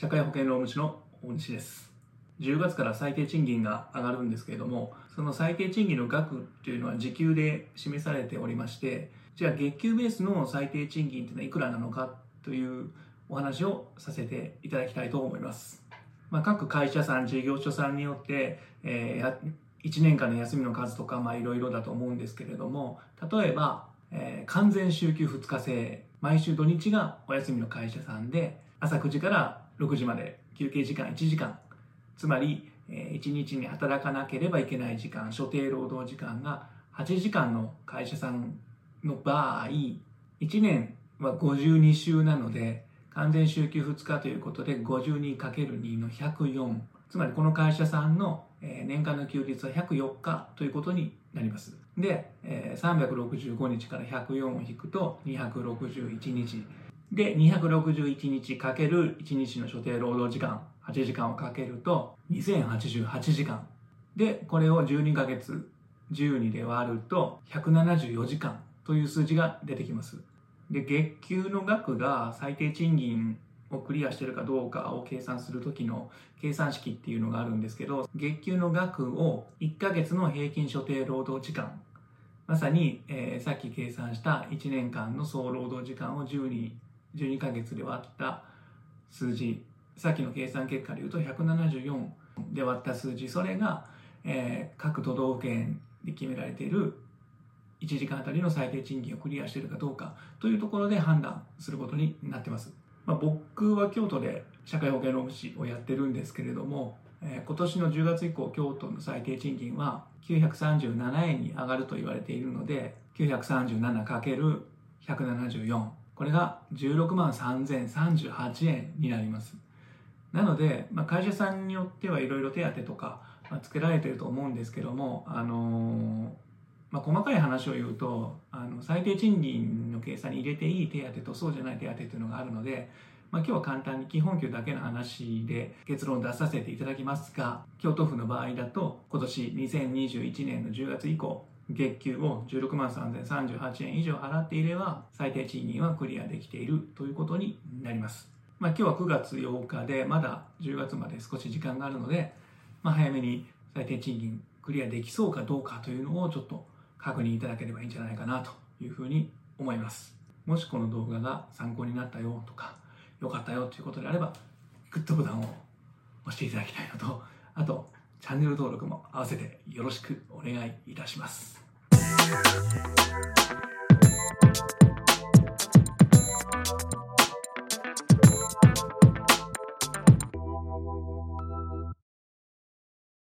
社会保険労務士の大西です。10月から最低賃金が上がるんですけれどもその最低賃金の額っていうのは時給で示されておりましてじゃあ月給ベースの最低賃金っていうのはいくらなのかというお話をさせていただきたいと思います、まあ、各会社さん事業所さんによって、えー、1年間の休みの数とかいろいろだと思うんですけれども例えば、えー、完全週休2日制毎週土日がお休みの会社さんで朝9時から6時まで休憩時間1時間。つまり1日に働かなければいけない時間所定労働時間が8時間の会社さんの場合1年は52週なので完全週休2日ということで 52×2 の104つまりこの会社さんの年間の休日は104日ということになります。で365日から104を引くと261日。で、261日かける1日の所定労働時間、8時間をかけると2088時間。で、これを12ヶ月12で割ると174時間という数字が出てきます。で、月給の額が最低賃金をクリアしてるかどうかを計算するときの計算式っていうのがあるんですけど、月給の額を1ヶ月の平均所定労働時間、まさに、えー、さっき計算した1年間の総労働時間を12 12ヶ月で割った数字さっきの計算結果でいうと174で割った数字それが、えー、各都道府県で決められている1時間あたりの最低賃金をクリアしているかどうかというところで判断することになってます、まあ、僕は京都で社会保険労務士をやってるんですけれども、えー、今年の10月以降京都の最低賃金は937円に上がると言われているので 937×174 これが16万3038円になります。なので、まあ、会社さんによってはいろいろ手当とか、まあ、つけられてると思うんですけども、あの、まあ、細かい話を言うとあの最低賃金の計算に入れていい手当とそうじゃない手当というのがあるので、まあ、今日は簡単に基本給だけの話で結論を出させていただきますが京都府の場合だと今年2021年の10月以降月給を16万3038円以上払っていれば最低賃金はクリアできているということになります。まあ、今日は9月8日でまだ10月まで少し時間があるので、まあ、早めに最低賃金クリアできそうかどうかというのをちょっと確認いただければいいんじゃないかなというふうに思います。もしこの動画が参考になったよとか良かったよということであればグッドボタンを押していただきたいのとあとチャンネル登録も合わせてよろしくお願いいたします。